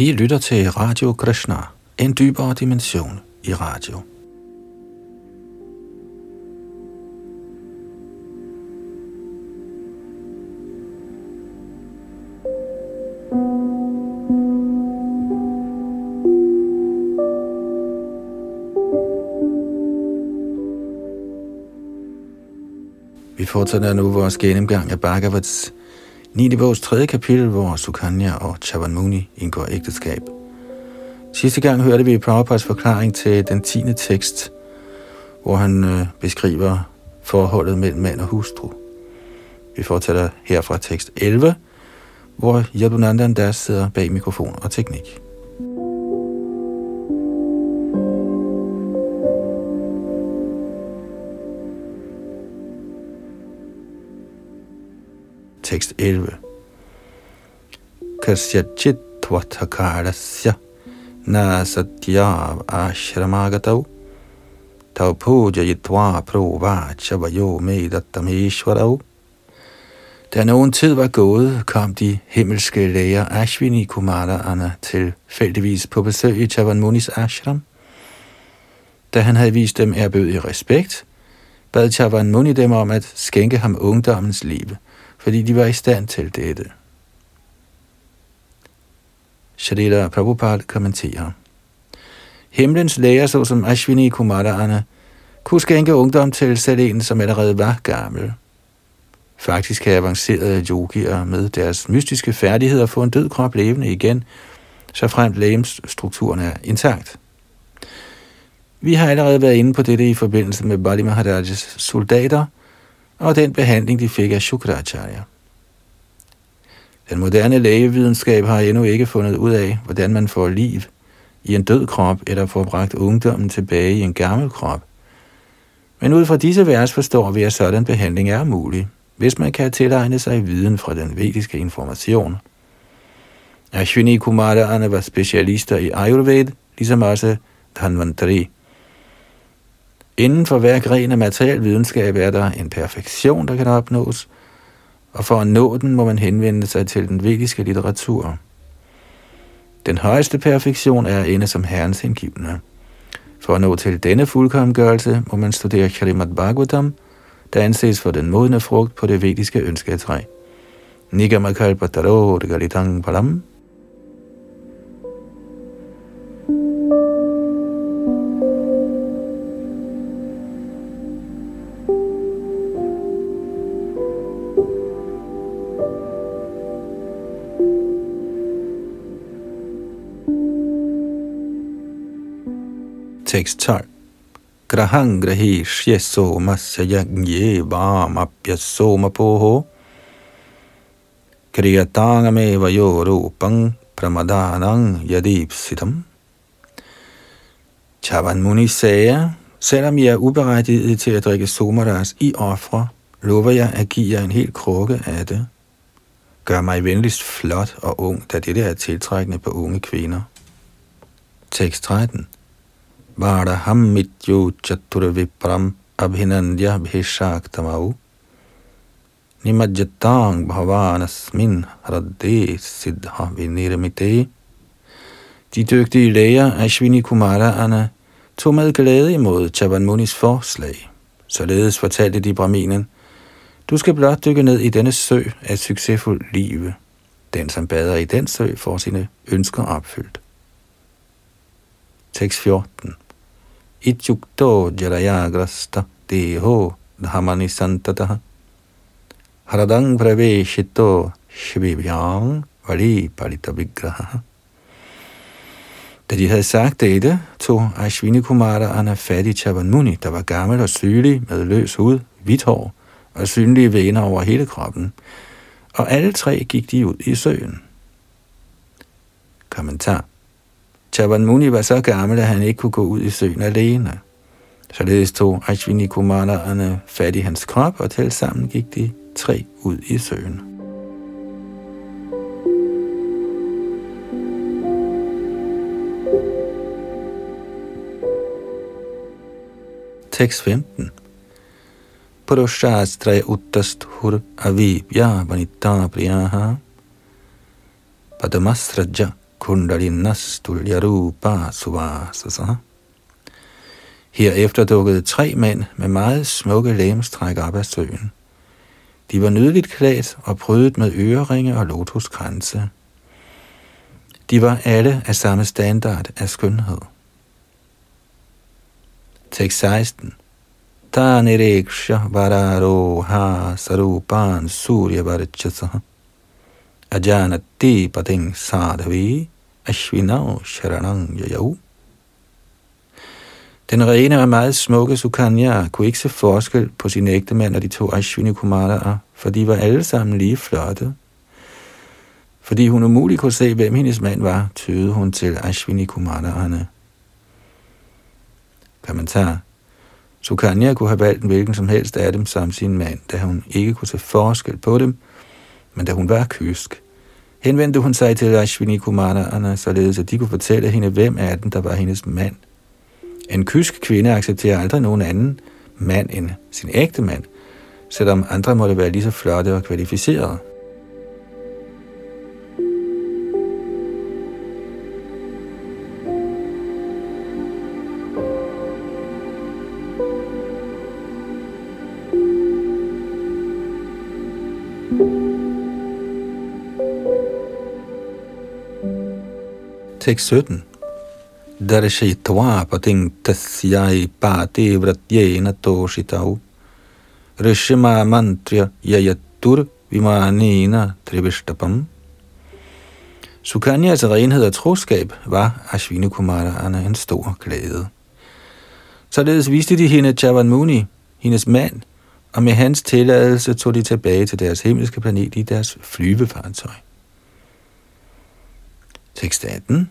I lytter til Radio Krishna, en dybere dimension i radio. Vi fortsætter nu vores gennemgang af Bhagavats 9. bogs 3. kapitel, hvor Sukanya og Chavanmuni indgår ægteskab. Sidste gang hørte vi Prabhupads forklaring til den 10. tekst, hvor han øh, beskriver forholdet mellem mand og hustru. Vi fortsætter her fra tekst 11, hvor Yadunandan der sidder bag mikrofon og teknik. Tekst 11. Kasyachit tvatakarasya na satyav ashramagatav tav pujayitva prova chavayo da nogen tid var gået, kom de himmelske læger Ashwini Kumaraerne tilfældigvis på besøg i Chavanmunis ashram. Da han havde vist dem erbødig respekt, bad Chavanmuni dem om at skænke ham ungdommens liv – fordi de var i stand til dette. Shalila Prabhupada kommenterer. Himlens læger, såsom Ashwini Kumaraerne, kunne skænke ungdom til selv en, som allerede var gammel. Faktisk kan avancerede yogier med deres mystiske færdigheder få en død krop levende igen, så fremt lægemsstrukturen er intakt. Vi har allerede været inde på dette i forbindelse med Bali Maharajas soldater – og den behandling, de fik af Shukracharya. Den moderne lægevidenskab har endnu ikke fundet ud af, hvordan man får liv i en død krop, eller får bragt ungdommen tilbage i en gammel krop. Men ud fra disse vers forstår vi, at sådan behandling er mulig, hvis man kan tilegne sig viden fra den vediske information. Ashwini Kumara'erne var specialister i Ayurved, ligesom også Dhanvantari. Inden for hver gren af materiel videnskab er der en perfektion, der kan opnås, og for at nå den må man henvende sig til den vediske litteratur. Den højeste perfektion er inde som herrens hengivne. For at nå til denne fuldkommengørelse må man studere Srimad Bhagavatam, der anses for den modne frugt på det vediske ønsketræ. Nigamakalpataro Galitang Palam Tekst 12. Grahang grahi shyeso masya yagye vam apyasoma poho kriyatangame vayorupang pramadanang yadipsitam. Chavan Muni sagde, selvom jeg er uberettiget til at drikke somaras i ofre, lover jeg at give jer en hel krukke af det. Gør mig venligst flot og ung, da dette er tiltrækkende på unge kvinder. Tekst 13. Varahammityu chaturvipram abhinandya bhishaktamau nimajjatang bhavanasmin radde siddha vinirmite. De dygtige læger Ashwini Kumaraerne tog med glæde imod Chavan Munis forslag. Således fortalte de braminen, du skal blot dykke ned i denne sø af succesfuldt liv. Den, som bader i den sø, får sine ønsker opfyldt. Tekst 14 ityukto jarayagrasta deho dhamani santataha haradang praveshito shvivyang vali parita vigraha. Da de havde sagt dette, tog Ashwini Kumara fat i Chavanmuni, der var gammel og sygelig med løs hud, hvidt hår og synlige vener over hele kroppen. Og alle tre gik de ud i søen. Kommentar Chaban Muni var så gammel, at han ikke kunne gå ud i søen alene. Således tog Ashwini Kumarerne fat i hans krop, og til sammen gik de tre ud i søen. Tekst 15 Purushastra avib ya vanita priyaha Padamasraja kundalinas tulyarupa suvasasa. Herefter dukkede tre mænd med meget smukke lægemstræk op af søen. De var nydeligt klædt og prydet med øreringe og lotuskranse. De var alle af samme standard af skønhed. Tekst 16. Tanireksha vararoha sarupan surya varchasa ajanati pating sadhavi ashvinau sharanang yayau. Den rene og meget smukke Sukanya kunne ikke se forskel på sin ægte mand og de to Ashwini Kumaraer, for de var alle sammen lige flotte. Fordi hun umuligt kunne se, hvem hendes mand var, tøvede hun til Ashwini Kumaraerne. Kommentar. Sukanya kunne have valgt en hvilken som helst af dem som sin mand, da hun ikke kunne se forskel på dem, men da hun var kysk. Henvendte hun sig til Ashwini Kumaraerne, således at de kunne fortælle hende, hvem af dem, der var hendes mand – en kysk kvinde accepterer aldrig nogen anden mand end sin ægte mand, selvom andre måtte være lige så flotte og kvalificerede. tekst 17. Darshitva pating tasyai pati vratyena toshitau. Rishima mantrya yayatur vimanena trivistapam. Sukanyas renhed og troskab var Ashvini Ashvinakumarerne en stor glæde. Således viste de hende Chavanmuni, hendes mand, og med hans tilladelse tog de tilbage til deres himmelske planet i deres flyvefartøj. Tekst 18.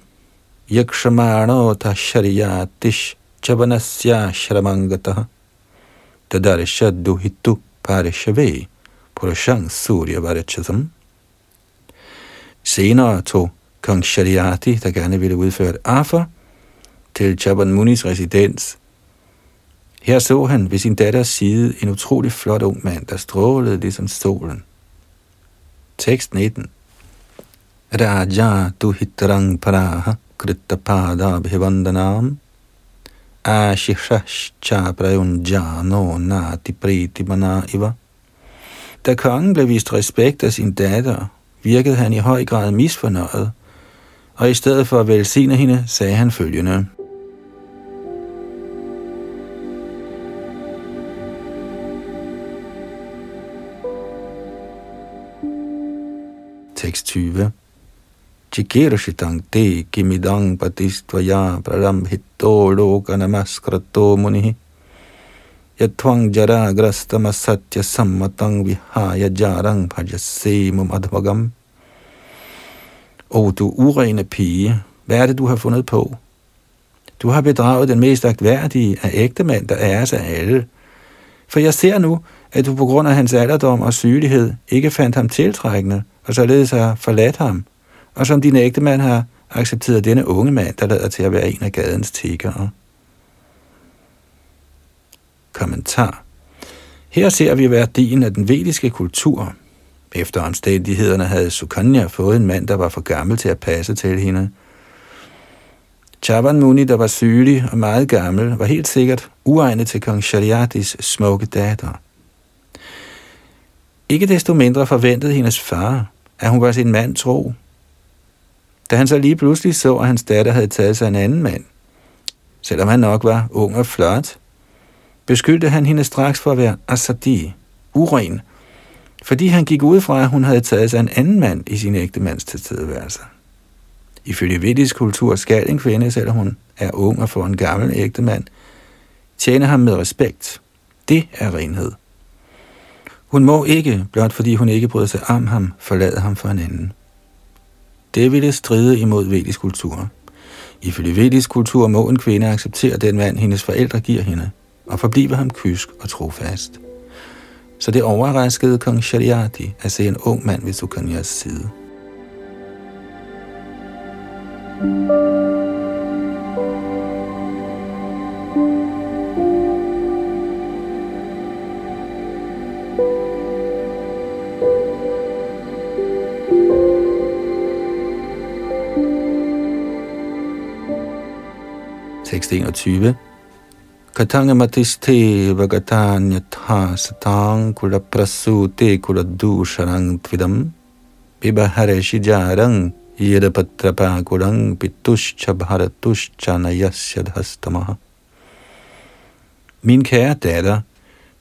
Yakshmano tasharya tish chabanasya shramangata tadarsha duhitu parishave purushang surya varachasam. Senere tog kong Shariati, der gerne ville udføre et affer, til Chaban Munis residens. Her så han ved sin datters side en utrolig flot ung mand, der strålede ligesom solen. Tekst 19 Raja du hitrang paraha कृतपादाभिवन्दनाम् आशिषश्चाप्रयुञ्जानो nati pritimana iva. Da kongen blev vist respekt af sin datter, virkede han i høj grad misfornøjet, og i stedet for at velsigne hende, sagde han følgende. Tekst 20 चिकीर्षितं te kimidang patistvaya prarambhito lokanamaskratto munihi yatvang jara grastamassatya sammatang vihaya jarang bhajasemum advagam. O du urene pige, hvad er det, du har fundet på? Du har bedraget den mest agtværdige af ægtemænd, der æres af alle. For jeg ser nu, at du på grund af hans alderdom og sygelighed ikke fandt ham tiltrækkende, og således har forladt ham og som din ægtemand har accepteret denne unge mand, der lader til at være en af gadens tiggere. Kommentar. Her ser vi værdien af den vediske kultur. Efter omstændighederne havde Sukanya fået en mand, der var for gammel til at passe til hende. Chavan Muni, der var sygelig og meget gammel, var helt sikkert uegnet til kong Shariatis smukke datter. Ikke desto mindre forventede hendes far, at hun var sin mand tro, da han så lige pludselig så, at hans datter havde taget sig en anden mand, selvom han nok var ung og flot, beskyldte han hende straks for at være asadi, uren, fordi han gik ud fra, at hun havde taget sig en anden mand i sin ægte mands tilstedeværelse. Ifølge vedisk kultur skal en kvinde, selvom hun er ung og får en gammel ægte mand, tjene ham med respekt. Det er renhed. Hun må ikke, blot fordi hun ikke bryder sig om ham, forlade ham for en anden. Det ville stride imod vedisk kultur. Ifølge vedisk kultur må en kvinde acceptere den mand, hendes forældre giver hende, og forblive ham kysk og trofast. Så det overraskede kong Shariati at se en ung mand ved Sukanyas side. thank you Tekst 21. Katanga matiste vagatanya tha satang kula prasute kula dusharang tvidam bibahare shijarang yadapatrapa kurang pitushcha bharatushcha nayasya dhastamaha. Min kære datter,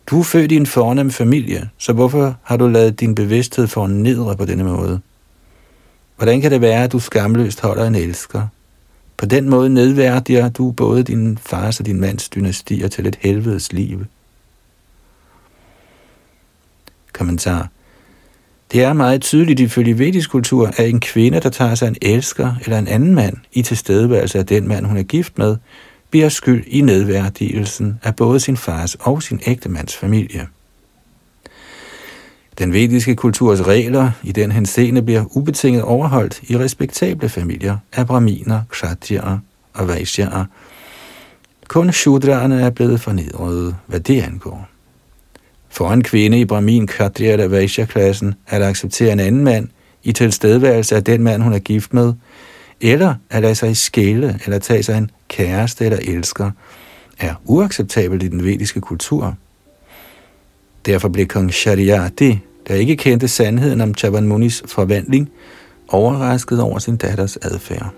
du er født i en fornem familie, så hvorfor har du lavet din bevidsthed for nedre på denne måde? Hvordan kan det være, at du skamløst holder en elsker? På den måde nedværdiger du både din fars og din mands dynastier til et helvedes liv. Kommentar. Det er meget tydeligt ifølge vedisk kultur, at en kvinde, der tager sig en elsker eller en anden mand i tilstedeværelse af den mand, hun er gift med, bliver skyld i nedværdigelsen af både sin fars og sin ægtemands familie. Den vediske kulturs regler i den henseende bliver ubetinget overholdt i respektable familier af braminer, kshatriyer og vaishyaer. Kun shudraerne er blevet fornedret, hvad det angår. For en kvinde i brahmin, kshatriya eller vaishya-klassen at acceptere en anden mand i tilstedeværelse af den mand, hun er gift med, eller at lade sig skæle eller tage sig en kæreste eller elsker, er uacceptabelt i den vediske kultur. Derfor blev kong Shariati der ikke kendte sandheden om Chavan Munis forvandling, overrasket over sin datters adfærd.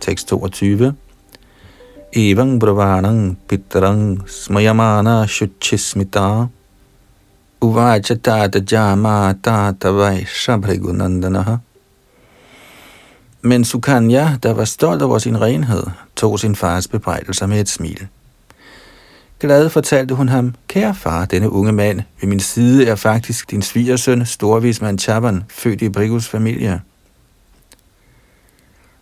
Tekst 22 Evang bravanang pitrang smayamana shuchismita. Uvacha tata jama tata men Sukanya, der var stolt over sin renhed, tog sin fars bebrejdelser med et smil. Glad fortalte hun ham, kære far, denne unge mand ved min side er faktisk din svigersøn, storvismand Chaban, født i Brigus familie.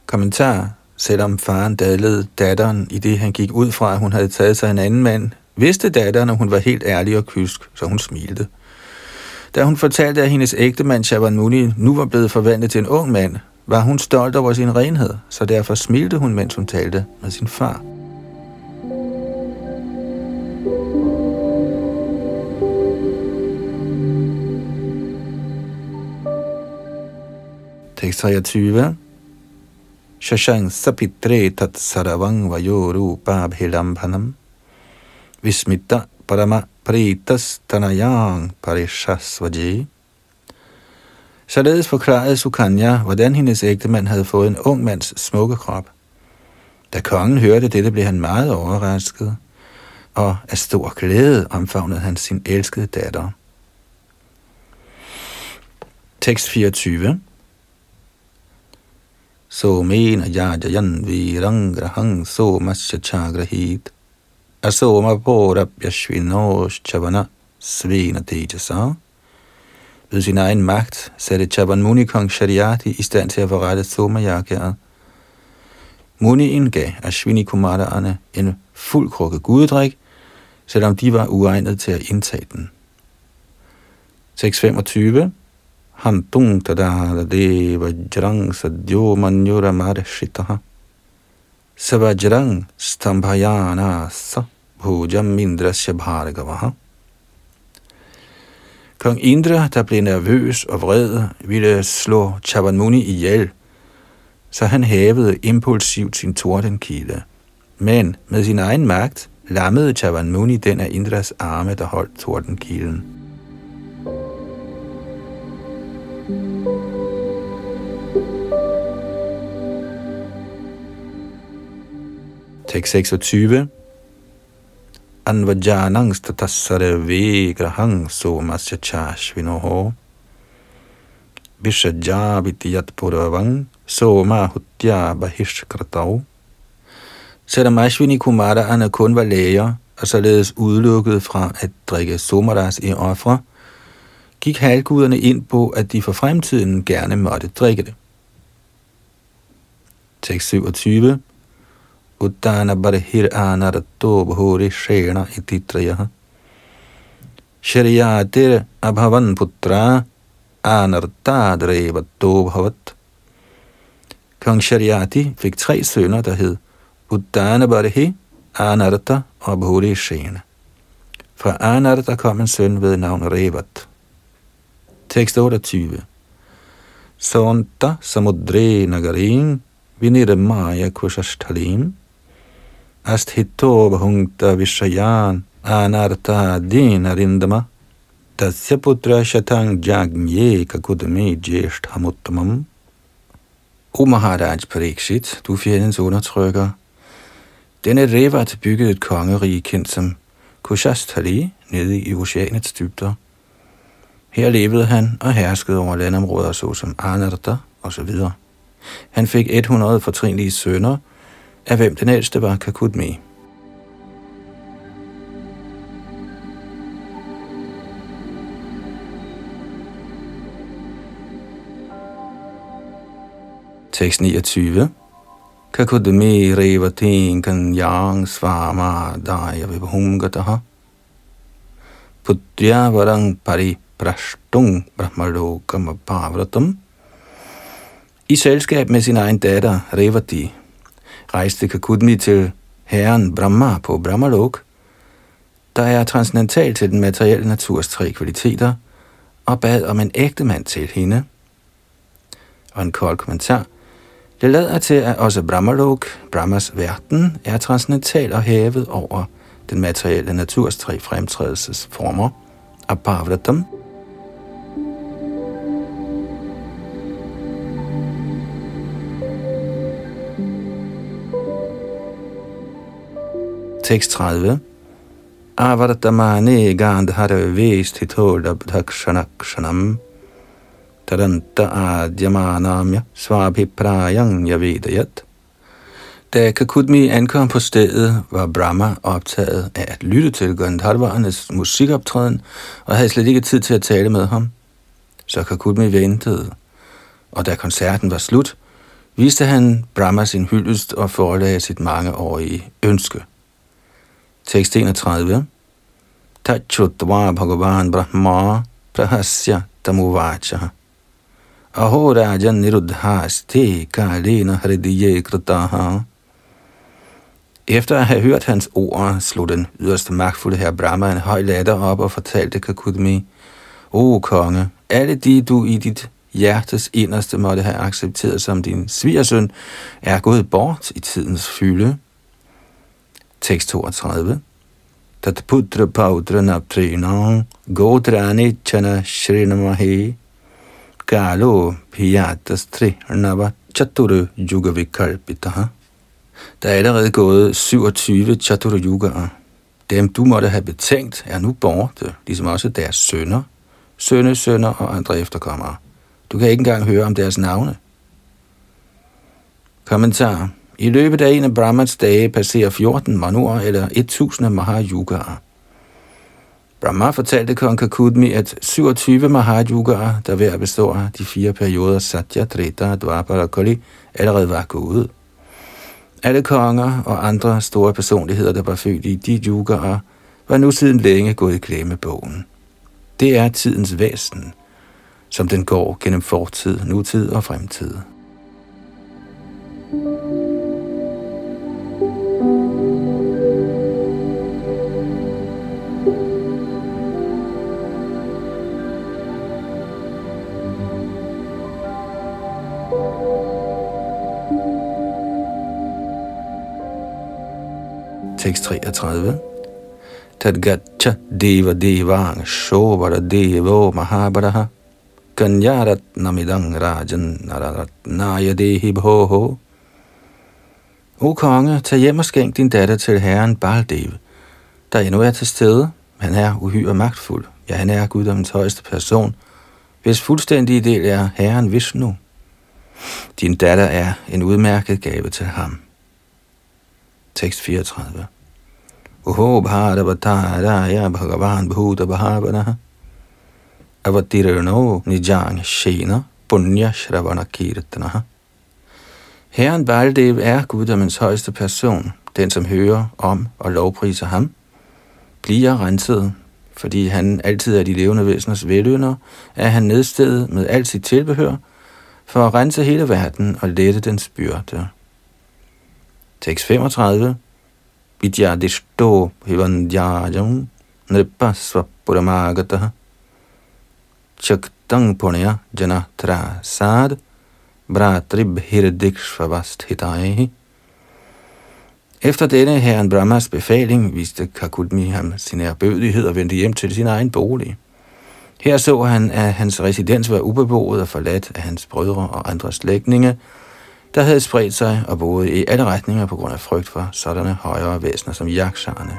Kommentar. Selvom faren dadlede datteren i det, han gik ud fra, at hun havde taget sig en anden mand, vidste datteren, at hun var helt ærlig og kysk, så hun smilte. Da hun fortalte, at hendes ægtemand Chaban Muni nu var blevet forvandlet til en ung mand, var hun stolt over sin renhed, så derfor smilte hun, mens hun talte med sin far. Tekst 23. Shashang sapitre tat saravang vayoru babhilambhanam vismita parama pritas tanayang parishasvaji Således forklarede Sukanya, hvordan hendes ægtemand havde fået en ung mands smukke krop. Da kongen hørte dette, blev han meget overrasket, og af stor glæde omfavnede han sin elskede datter. Tekst 24 So mena yajayan virangrahang so masya chagrahit asoma porabhyashvinos chavana svina tejasa ved sin egen magt satte Chaban Muni kong Shariati i stand til at forrette Somayageret. Muni indgav Ashwini Kumaraerne en fuld krukke gudedrik, selvom de var uegnet til at indtage den. 625 Hantung tadala deva jrang sadyo manyura marashitaha Savajrang stambhayana sa bhujam indrasya bhargavaha Kong Indra, der blev nervøs og vred, ville slå Chavanmuni ihjel, så han hævede impulsivt sin tordenkilde. Men med sin egen magt lammede Chavanmuni den af Indras arme, der holdt tordenkilen. Tekst 26 anvajanangstatasarve grahang somasya chashvinoho vishajabitiyat puravang soma hutya bahishkratau. Selvom Ashwini Kumaraerne kun var læger og således udelukket fra at drikke somaras i ofre, gik halvguderne ind på, at de for fremtiden gerne måtte drikke det. Tekst 27 Uddana barhir anarato bhuri shena iti trayah. Abhavan putra anartadrevato bhavat. Kong Shariati fik tre sønner, der hed Uddanabarhi, Anarta og Bhurishena. Fra Anarta kom en søn ved navn Revat. Tekst 28. Sonta samudre nagarim vinirmaya kushashtalim asthito bhungta vishayan anarta dinarindama tasya putra shatang jagnye kakudame jeshthamuttamam O Maharaj Pariksit, du fjendens undertrykker. Denne Revat byggede et kongerige kendt som Kushastali nede i oceanets dybder. Her levede han og herskede over landområder såsom Anarta osv. Han fik 100 fortrinlige sønner, af hvem den ældste var Kakudmi. Tekst 29. Kakudmi revatin kan yang svama daya vibhungataha. Putya varang pari prashtung brahmalokam pavratam. I selskab med sin egen datter, Revati, rejste Kakudmi til herren Brahma på Brahmalok, der er transcendental til den materielle naturs tre kvaliteter, og bad om en ægte mand til hende. Og en kold kommentar. Det lader til, at også Brahmalok, Brahmas verden, er transcendental og hævet over den materielle naturs tre fremtrædelsesformer, Abhavratam, Tekst 30. Avartamane gandhara vestito kshanam taranta adyamanamya svabhiprayang yavedayat. Da Kakudmi ankom på stedet, var Brahma optaget af at lytte til Gandharvarnes musikoptræden og havde slet ikke tid til at tale med ham. Så Kakudmi ventede, og da koncerten var slut, viste han Brahma sin hyldest og forelagde sit mangeårige ønske – Tekst 31. Tachutva Bhagavan Brahma Prahasya Tamuvacha Aho Raja Niruddhasti Kalena Hridiye Kritaha Efter at have hørt hans ord, slog den yderste magtfulde her Brahma en høj latter op og fortalte Kakudmi, O konge, alle de du i dit hjertes inderste måtte have accepteret som din svigersøn, er gået bort i tidens fylde. Tekst 32. Tat putra pautra naptrina godrani chana shrinamahi kalo piyatastri nava chaturu yuga vikalpitaha. Der er allerede gået 27 chaturu yugaer. Dem du måtte have betænkt er nu borte, ligesom også deres sønner, sønne, sønner og andre efterkommere. Du kan ikke engang høre om deres navne. Kommentar i løbet af en af Brahmans dage passerer 14 manuer eller 1000 mahayugaer. Brahma fortalte kong Kakudmi, at 27 mahayugaer, der hver består af de fire perioder Satya, Treta, Dwapara og Kali, allerede var gået. Alle konger og andre store personligheder, der var født i de yugaer, var nu siden længe gået i glemmebogen. Det er tidens væsen, som den går gennem fortid, nutid og fremtid. Tekst 33. Tadgacha deva devang shobara devo mahabaraha kanyarat namidang rajan nararat nayadehi bhoho. O konge, tag hjem og skænk din datter til herren Baldev, der endnu er til stede. Han er uhyre magtfuld. Ja, han er guddommens højeste person, hvis fuldstændige del er herren Vishnu. Din datter er en udmærket gave til ham. Tekst 34. Uho bharavatārāya bhagavan bhuta bhavana avatirano nijang shena punya shravana kirtana. Herren Baldev er guddommens højeste person, den som hører om og lovpriser ham, bliver renset, fordi han altid er de levende væseners velønder, er han nedstedet med alt sit tilbehør, for at rense hele verden og lette dens byrde. Tekst 35 Vidyadishto hivandhyajam nripa svapuramagataha chaktang punya janatra sad bratribhirdikshvavasthitaehi. Efter denne herren Brahmas befaling viste Kakudmi ham sin erbødighed og vendte hjem til sin egen bolig. Her så han, at hans residens var ubeboet og forladt af hans brødre og andre slægtninge, der havde spredt sig og boede i alle retninger på grund af frygt for sådanne højere væsener som yaksharne.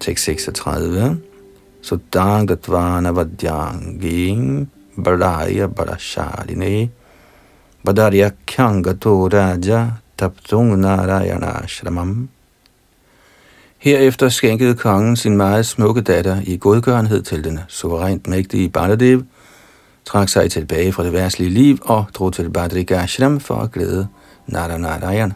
Tekst 36. Sudang datvana vadyanging balaya balashaline Badarya Kyangato Raja Taptung Narayana Shramam. Herefter skænkede kongen sin meget smukke datter i godgørenhed til den suverænt mægtige Baladev, trak sig tilbage fra det værtslige liv og drog til Badrikashram for at glæde Naranarayan.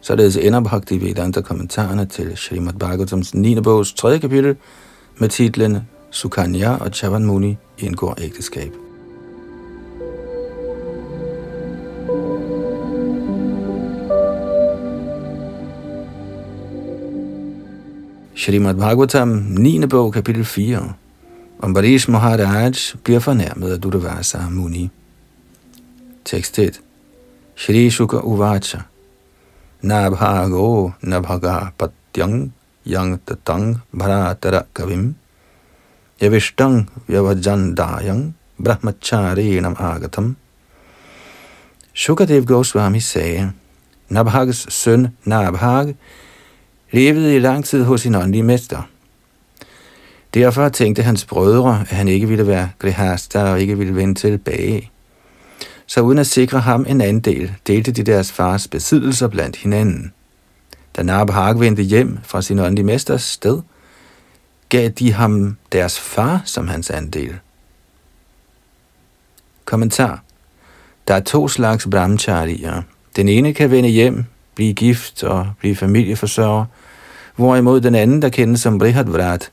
Således ender Bhaktivedanta kommentarerne til Srimad Bhagavatams 9. bogs 3. kapitel med titlen Sukanya og Chavan Muni indgår ægteskab. Srimad Bhagavatam 9. bog, kapitel 4. Ambarish Maharaj bliver fornærmet af Dudavasa Muni. Tekst 1. Shri Shuka Uvacha – Nabhago Nabhaga Patyang Yang Tatang Bharatara Kavim Yavishtang yavajandayang Brahmacharinam Agatam Shukadev Goswami sagde, Nabhags søn Nabhag levede i lang tid hos sin åndelige mester. Derfor tænkte hans brødre, at han ikke ville være grihasta og ikke ville vende tilbage så uden at sikre ham en andel, delte de deres fars besiddelser blandt hinanden. Da Nabhag vendte hjem fra sin åndelige mesters sted, gav de ham deres far som hans andel. Kommentar. Der er to slags brahmacharier. Den ene kan vende hjem, blive gift og blive familieforsørger, hvorimod den anden, der kendes som Brihadvrat,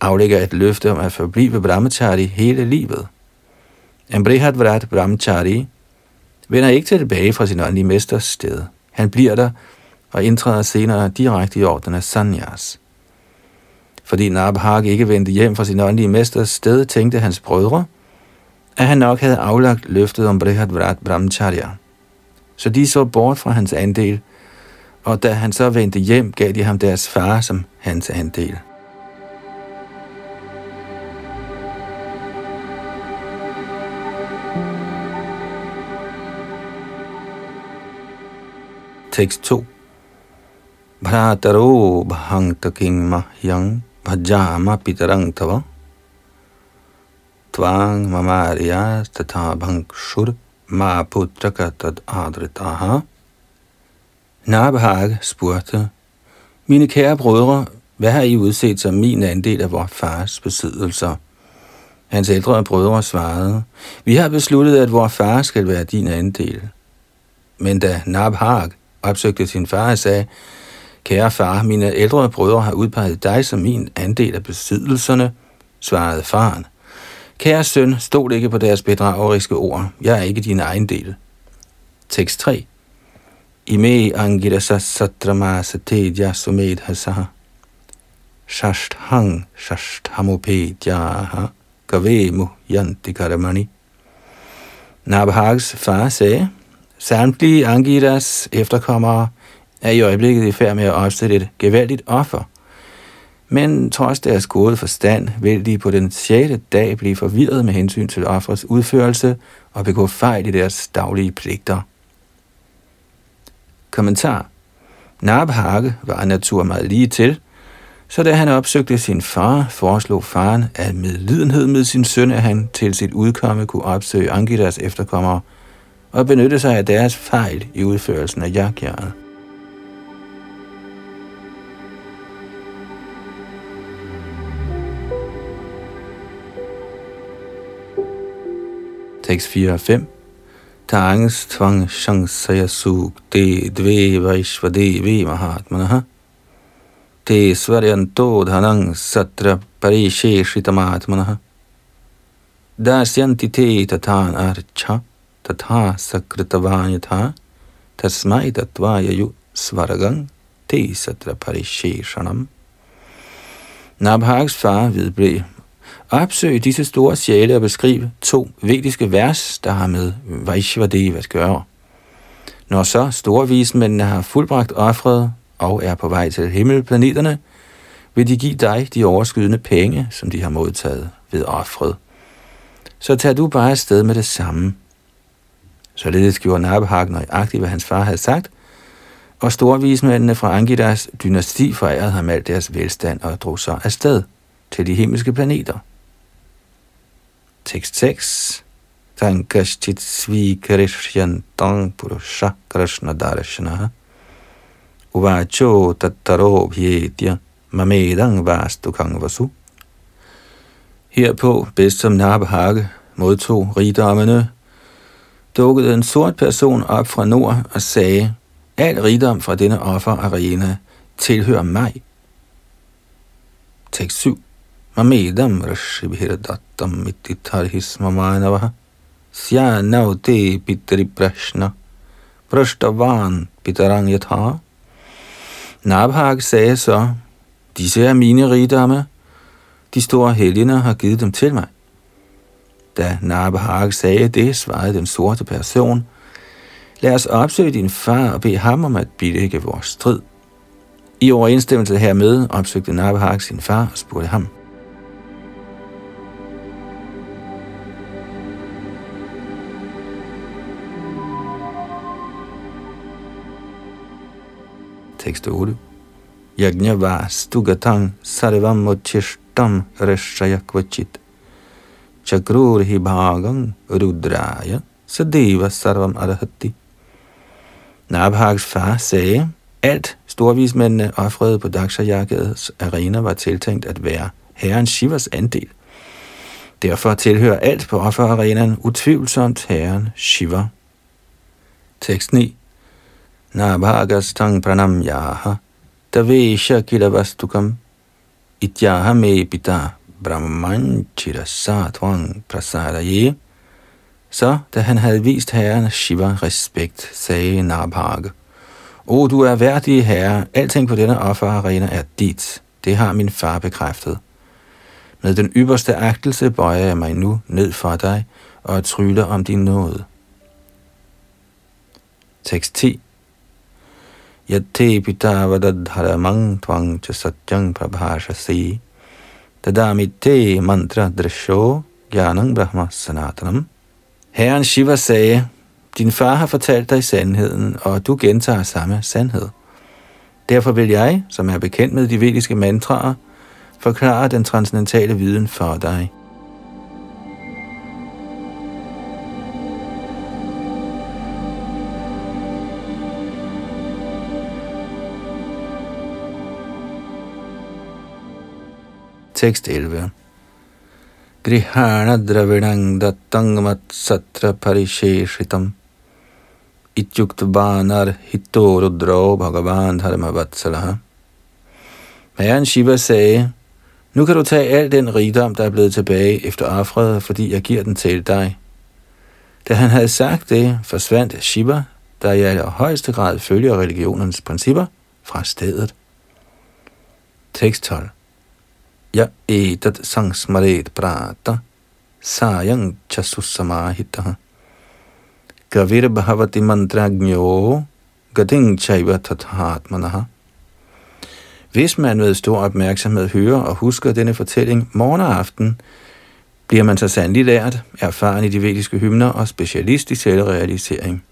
aflægger et løfte om at forblive brahmachari hele livet. En Brihadvrat Brahmachari vender ikke tilbage fra sin åndelige mesters sted. Han bliver der og indtræder senere direkte i orden af Sanyas. Fordi Nabhag ikke vendte hjem fra sin åndelige mesters sted, tænkte hans brødre, at han nok havde aflagt løftet om Vrat Brahmacharya. Så de så bort fra hans andel, og da han så vendte hjem, gav de ham deres far som hans andel. Tekst 2. Bhrataro bhangtaking mahyang bhajama pitarang tava tvang mamarya tatha bhangshur ma putraka tad adritaha. Nabhag spurgte, Mine kære brødre, hvad har I udset som min andel af vores fars besiddelser? Hans ældre brødre svarede, Vi har besluttet, at vores far skal være din andel. Men da Nabhag opsøgte sin far og sagde, Kære far, mine ældre brødre har udpeget dig som min andel af besiddelserne, svarede faren. Kære søn, stol ikke på deres bedrageriske ord. Jeg er ikke din egen del. Tekst 3. Ime angirasa satrama satedya sumed hasaha. Shashthang shashthamopedyaha gavemu yantikaramani. Nabhags far sagde, Samtlige Angiras efterkommere er i øjeblikket i færd med at opstille et gevaldigt offer. Men trods deres gode forstand vil de på den sjette dag blive forvirret med hensyn til offers udførelse og begå fejl i deres daglige pligter. Kommentar Nabhage var af natur meget lige til, så da han opsøgte sin far, foreslog faren, at med lidenhed med sin søn, at han til sit udkomme kunne opsøge Angitas efterkommere – og benytte sig af deres fejl i udførelsen af jagtjæret. Tekst 4 og 5. Tangs tvang shangsaya suk de dve vaishvade ve mahatmanaha. te svaryanto dhanang satra parisheshitamatmanaha dasyanti te tatan archa tatha sakritavanyatha tasmai tatvaya yu svaragang te satra parisheshanam. Nabhags far vedblev opsøge disse store sjæle og beskrive to vediske vers, der har med Vaishvadeva at gøre. Når så store vismændene har fuldbragt offret og er på vej til himmelplaneterne, vil de give dig de overskydende penge, som de har modtaget ved offret. Så tager du bare afsted med det samme. Således gjorde Nabhag nøjagtigt, hvad hans far havde sagt, og storvismændene fra Angidas dynasti forærede ham alt deres velstand og drog så afsted til de himmelske planeter. Tekst 6 Tankashchit svikarishyantam purusha krishna darshana uvacho tattaro bhyetya mamedang vastu kangvasu Herpå, bedst som Nabhage, modtog rigdommene, dukkede en sort person op fra nord og sagde, al rigdom fra denne offerarena tilhører mig. Tekst 7 Mamedam Rashibhirdattam Ititarhismamanavaha Syanavte Pitri Prashna Prashtavan Pitarang Yatha Nabhag sagde så, disse er mine rigdomme, de store helgener har givet dem til mig. Da Nabhag sagde det, svarede den sorte person, lad os opsøge din far og bede ham om at bilægge vores strid. I overensstemmelse hermed opsøgte Nabhag sin far og spurgte ham, Tekst 8. Yajnava stugatang sarvam mochishtam rishaya kvachit. Chakrurhi bhagang rudraya sadeva sarvam arahati. Nabhags far sagde, alt storvismændene offrede på Dakshajakets arena var tiltænkt at være herren Shivas andel. Derfor tilhører alt på offerarenaen utvivlsomt herren Shiva. Tekst 9 na Nabhagastang pranamyaha tavesha kilavastukam ityaha me pita brahman chirasatvang prasadaye. Så, da han havde vist herren Shiva respekt, sagde Nabhaga, O, du er værdig herre, alting på denne offerarena er dit. Det har min far bekræftet. Med den ypperste agtelse bøjer jeg mig nu ned for dig og tryller om din nåde. Tekst 10 Yathe pita vadadharamang tvang cha satyang prabhashasi dadami te mantra drisho gyanang brahma sanatanam. Herren Shiva sagde, din far har fortalt dig sandheden, og du gentager samme sandhed. Derfor vil jeg, som er bekendt med de vediske mantraer, forklare den transcendentale viden for dig. Tekst 11 Grihana dravinang dattang matsatra parisheshitam ityukt banar hito rudro bhagavan dharma vatsalaha. Herren Shiva sagde, nu kan du tage al den rigdom, der er blevet tilbage efter offret, fordi jeg giver den til dig. Da han havde sagt det, forsvandt Shiva, der i allerhøjeste grad følger religionens principper, fra stedet. Tekst 12 Ja etat sangsmaret prata sayang chasussamahitaha Gavir bhavati mantragnyo gading chaiva tathatmanaha Hvis man med stor opmærksomhed hører og husker denne fortælling morgen og aften, bliver man så sandelig lært, erfaren i de vediske hymner og specialist i selvrealisering.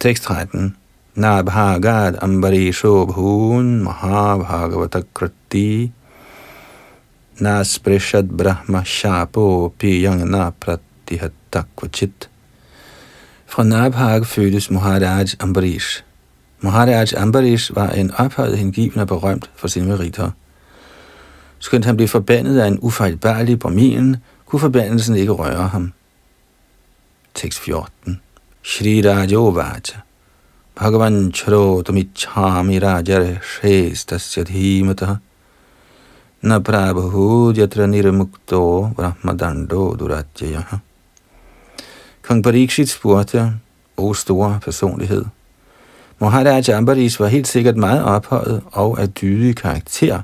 Tekst 13 Nabhagad Ambarisho Bhun Mahabhagavata Krati Nasprishad Brahma Shapo Piyangna Pratihatakvachit. Fra Nabhag fødtes Muharaj Ambarish. Muharaj Ambarish var en ophøjet hengiven og berømt for sine meriter. Skønt han blev forbandet af en ufejlbarlig Brahmin, kunne forbandelsen ikke røre ham. Tekst 14. Shri Rajovaja Bhagavan chami rajar shrestasya dhimata na prabhu jatra nirmukto brahmadando duratjaya. Kong Parikshit spurgte, o store personlighed, Moharaj Ambaris var helt sikkert meget ophøjet og af dydig karakter.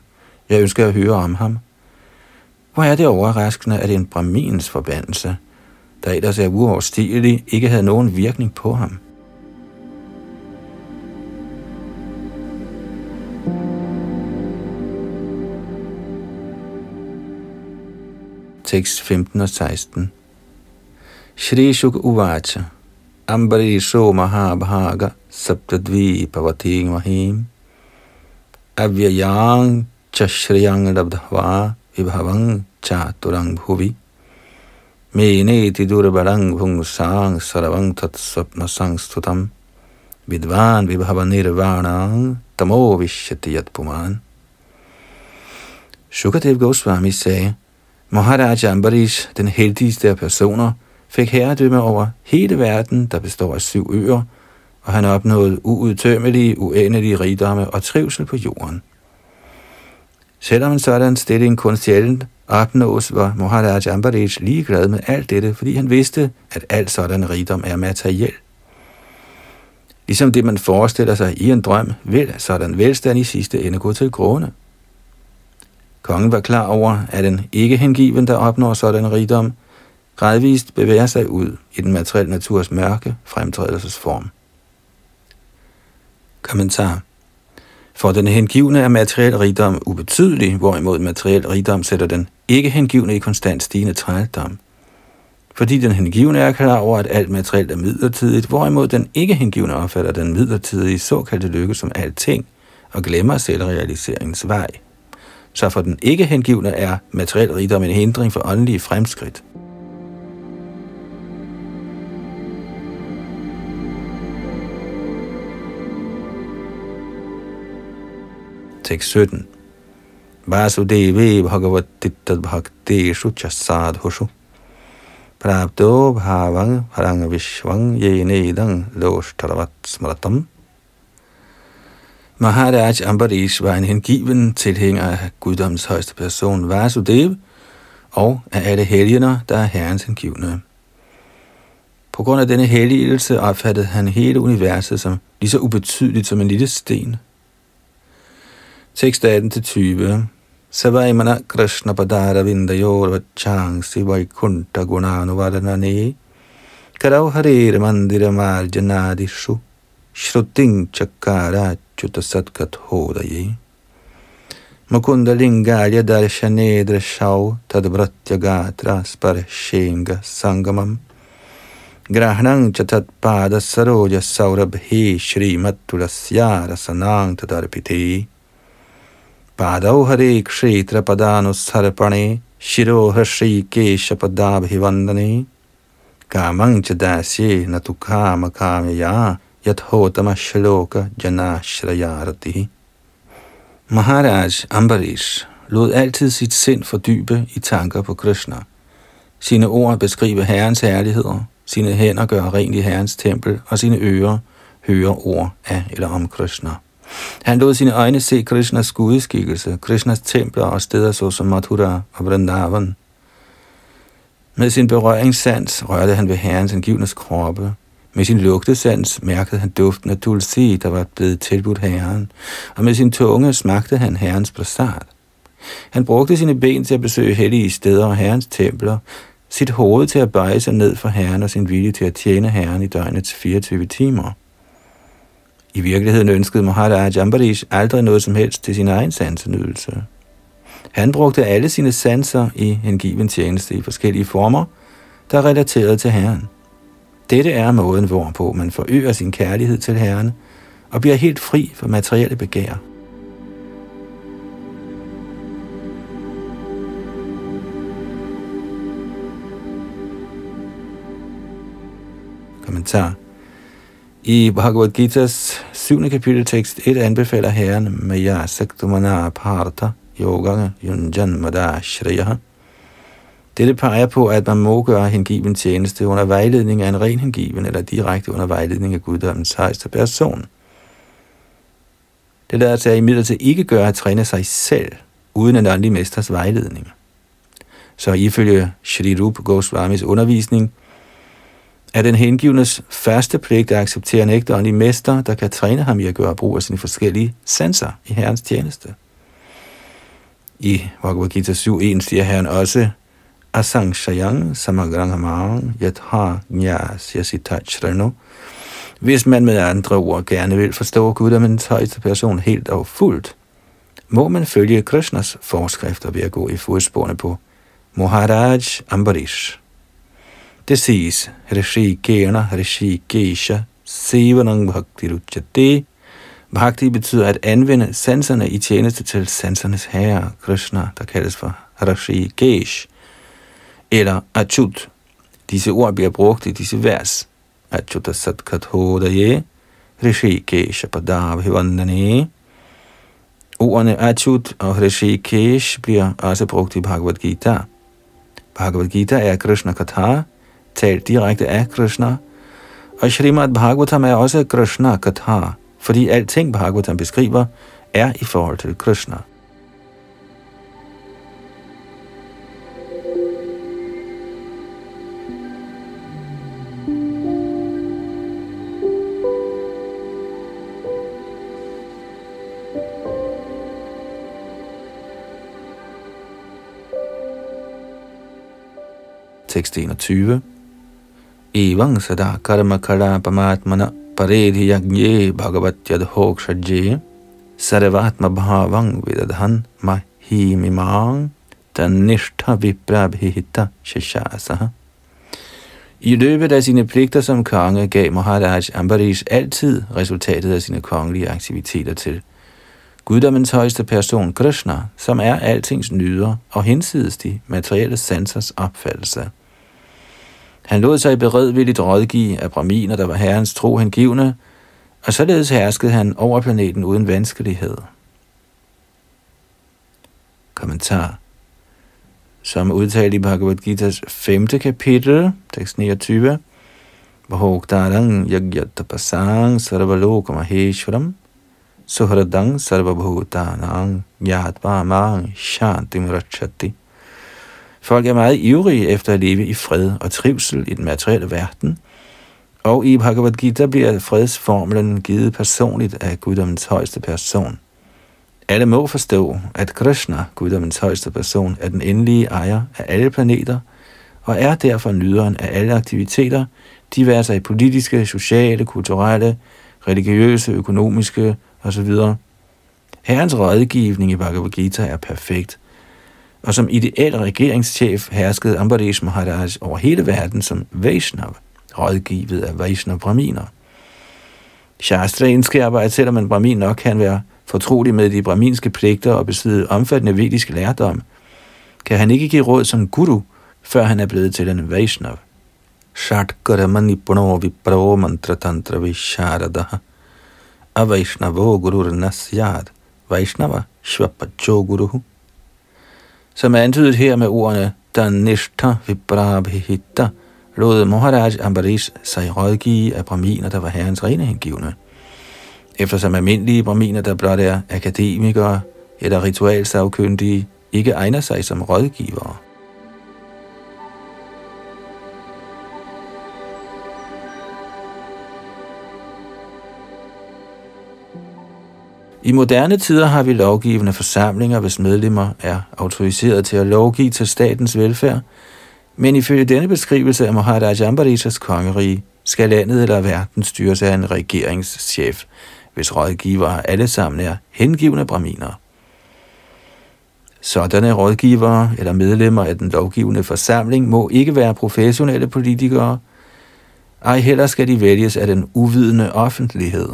Jeg ønsker at høre om ham. Hvor er det overraskende, at en brahmins forbandelse, der ellers er uoverstigelig, ikke havde nogen virkning på ham. Tekst 15 og 16 Shri Shuk Uvacha Ambarisho Mahabhaga Saptadvi Pavati Mahim Avyayang Chashriyang Labdhava Vibhavang Chaturang Bhuvi Meneti Durbarang Bhungsang Saravang Tat Sapna Sangstutam Vidvan Vibhava Nirvanang Tamo Vishyati Yat Puman Shukadev Goswami sagde, Maharaj Ambarish, den heldigste af personer, fik herredømme over hele verden, der består af syv øer, og han opnåede uudtømmelige, uendelige rigdomme og trivsel på jorden. Selvom en sådan stilling kun sjældent opnås, var Maharaj Ambarish ligeglad med alt dette, fordi han vidste, at alt sådan rigdom er materiel. Ligesom det, man forestiller sig i en drøm, vil sådan velstand i sidste ende gå til grunde. Kongen var klar over, at en ikke hengiven, der opnår sådan rigdom, gradvist bevæger sig ud i den materielle naturs mørke fremtrædelsesform. Kommentar For den hengivne er materiel rigdom ubetydelig, hvorimod materiel rigdom sætter den ikke hengivne i konstant stigende trældom. Fordi den hengivne er klar over, at alt materielt er midlertidigt, hvorimod den ikke hengivne opfatter den midlertidige såkaldte lykke som alting og glemmer selvrealiseringens vej. Så for den ikke hengivne er materiel rigdom en hindring for åndelige fremskridt. Tekst 17. Vasudevi bhagavatittad bhakteshu chasadhushu. Prabdo bhavang harang vishvang yenedang loshtarvat smratam. Maharaj Ambarish var en hengiven tilhænger af guddoms højeste person Vasudev og af alle helgener, der er herrens hengivne. På grund af denne helligelse opfattede han hele universet som lige så ubetydeligt som en lille sten – Tekst 18-20. Savaimana Krishna Padara Vindayor Vachangsi Vaikunta Gunanu Vadanane Karau Harir Mandira Marjanadishu Shrutin Chakara Chutasatkat Mukundalingalya Darshanedra Shau Tadvratyagatra Sparshenga Sangamam. Grahnang Chatat Pada Saroja Saurabhi Shri Matulasya Rasanang Tadarpiti Padau Hare Kshetra Padanusarpane Shiroha Shri Kesha Padabhivandane Kamang Chadasye Natukama Kamaya yathotamashlok janashrayarati. Maharaj Ambarish lod altid sit sind fordybe i tanker på Krishna. Sine ord beskriver Herrens herligheder, sine hænder gør rent i Herrens tempel, og sine ører hører ord af eller om Krishna. Han lod sine øjne se Krishnas gudeskikkelse, Krishnas templer og steder såsom Mathura og Vrindavan. Med sin berøringssans rørte han ved Herrens angivnes kroppe, med sin lugtesans mærkede han duften af tulsi, der var blevet tilbudt herren, og med sin tunge smagte han herrens prasad. Han brugte sine ben til at besøge hellige steder og herrens templer, sit hoved til at bøje sig ned for herren og sin vilje til at tjene herren i døgnets 24 timer. I virkeligheden ønskede Maharaj Ambarish aldrig noget som helst til sin egen sansenydelse. Han brugte alle sine sanser i hengiven tjeneste i forskellige former, der relaterede til Herren. Dette er måden, hvorpå man forøger sin kærlighed til Herren og bliver helt fri for materielle begær. Kommentar i Bhagavad Gita's 7. kapitel tekst 1 anbefaler herren Maya Saktumana Partha Yoga Yunjan Madashriya. Dette peger på, at man må gøre hengiven tjeneste under vejledning af en ren hengiven, eller direkte under vejledning af guddommens højeste person. Det lader sig imidlertid ikke gøre at træne sig selv, uden en åndelig mesters vejledning. Så ifølge Shri Rup Goswamis undervisning, er den hengivnes første pligt at acceptere en ægte åndelig mester, der kan træne ham i at gøre brug af sine forskellige sanser i Herrens tjeneste. I Bhagavad Gita 7.1 siger Herren også, Asangshayang samagrangamang yatha nyas yasitachrano. Hvis man med andre ord gerne vil forstå Guddommens højeste person helt og fuldt, må man følge Krishnas forskrifter ved at gå i fodsporene på Muharaj Ambarish. Det siges, Rishi Kena Rishi Kesha Sevanang Bhakti Ruchate. Bhakti betyder at anvende sanserne i tjeneste til sansernes herre, Krishna, der kaldes for Rishi Kesh, eller Achut. Disse ord bliver brugt i disse vers. Achuta Satkathodaye, Rishi Kesha Padabhivandane. Ordene Achut og Kesh bliver også brugt i Bhagavad Gita. Bhagavad Gita er Krishna Katha, talt direkte af Krishna, og Srimad Bhagavatam er også Krishna Katha, fordi alting Bhagavatam beskriver er i forhold til Krishna. Tekst 21. Evang sada karma kala pamatmana paredhi yagnye bhagavat hokshajye sarvatma bhavang vidadhan mahimimang tanishtha viprabhita shashasaha. I løbet af sine pligter som konge gav Maharaj Ambarish altid resultatet af sine kongelige aktiviteter til guddommens højeste person Krishna, som er altings nyder og hinsides de materielle sansers opfattelse. Han lod sig beredvilligt rådgive af braminer, der var herrens tro hengivne, og således herskede han over planeten uden vanskelighed. Kommentar Som udtalt i Bhagavad Gita's 5. kapitel, tekst 29, Bhogdarang yagyatapasang sarvalokam aheshwaram suhradang sarvabhutanang yatva shantim rachati Folk er meget ivrige efter at leve i fred og trivsel i den materielle verden, og i Bhagavad Gita bliver fredsformlen givet personligt af guddommens højeste person. Alle må forstå, at Krishna, guddommens højeste person, er den endelige ejer af alle planeter, og er derfor nyderen af alle aktiviteter, diverse politiske, sociale, kulturelle, religiøse, økonomiske osv. Herrens rådgivning i Bhagavad Gita er perfekt, og som ideel regeringschef herskede Ambarish Maharaj over hele verden som Vaishnav, rådgivet af Vaishnav Brahminer. Shastra indskærper, at selvom en Brahmin nok kan være fortrolig med de brahminske pligter og besidde omfattende vedisk lærdom, kan han ikke give råd som guru, før han er blevet til en Vaishnav. Shatkaramani manipuno vipro mantra tantra visharadaha avaishnavo gurur nasyad Vaishnava shvapacho guruhu som er antydet her med ordene Danishta Vibrabhita, lod Maharaj Ambarish sig rådgive af braminer, der var herrens rene hengivne. Eftersom almindelige braminer, der blot er akademikere eller ritualsavkyndige, ikke egner sig som rådgivere. I moderne tider har vi lovgivende forsamlinger, hvis medlemmer er autoriseret til at lovgive til statens velfærd, men ifølge denne beskrivelse af Maharaj Ambarishas kongerige, skal landet eller verden styres af en regeringschef, hvis rådgivere alle sammen er hengivne braminer. Sådanne rådgivere eller medlemmer af den lovgivende forsamling må ikke være professionelle politikere, ej heller skal de vælges af den uvidende offentlighed.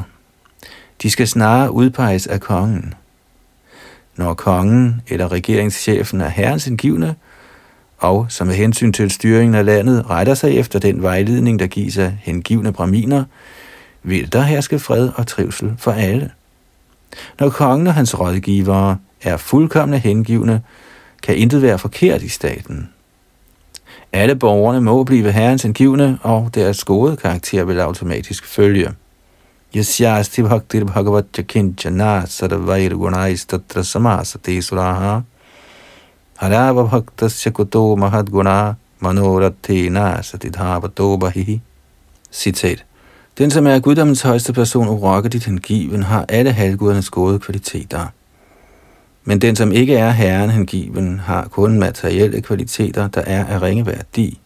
De skal snarere udpeges af kongen. Når kongen eller regeringschefen er herrens indgivende, og som med hensyn til styringen af landet retter sig efter den vejledning, der gives af hengivne braminer, vil der herske fred og trivsel for alle. Når kongen og hans rådgivere er fuldkommende hengivne, kan intet være forkert i staten. Alle borgerne må blive herrens indgivende, og deres gode karakter vil automatisk følge. यस्यास्ति bhaktir bhagavat सर्वैर्गुणैस्तत्र समासते सुराः हरावभक्तस्य कुतो महद्गुणा मनोरथे bhaktasya kuto mahad guna. Citat. Den, som er guddommens højeste person, urokkeligt hengiven, har alle halvgudernes gode kvaliteter. Men den, som ikke er herren hengiven, har kun materielle kvaliteter, der er af ringe værdi.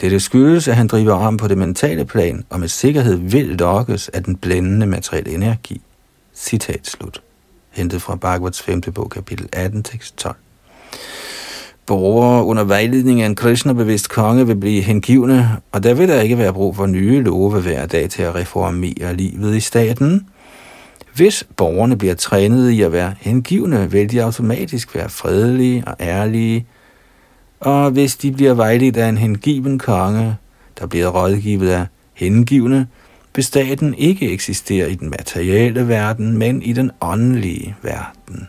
Dette skyldes, at han driver om på det mentale plan, og med sikkerhed vil lokkes af den blændende materielle energi. Citat slut. Hentet fra Bhagavats 5. bog, kapitel 18, tekst 12. Borgere under vejledning af en Krishna-bevidst konge vil blive hengivne, og der vil der ikke være brug for nye love hver dag til at reformere livet i staten. Hvis borgerne bliver trænet i at være hengivne, vil de automatisk være fredelige og ærlige, og hvis de bliver vejledt af en hengiven konge, der bliver rådgivet af hengivne, vil staten ikke eksistere i den materielle verden, men i den åndelige verden.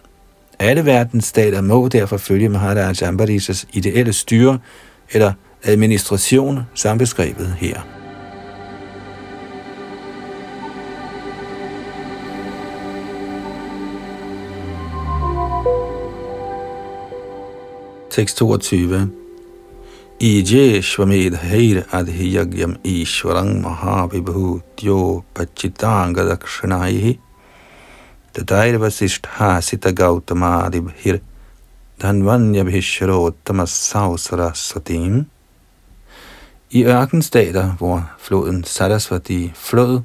Alle verdens stater må derfor følge Maharaj Ambarisas ideelle styre eller administration, som beskrevet her. Tekst 22. Ije Shvamed Heir Adhi Yagyam Ishvarang Mahavibhu Dyo Pachitanga Dakshanaihi Tadair Vasishtha Sita Gautamadibhir Dhanvanyabhishrottama Sausara I ørkenstater, hvor floden Sarasvati flod,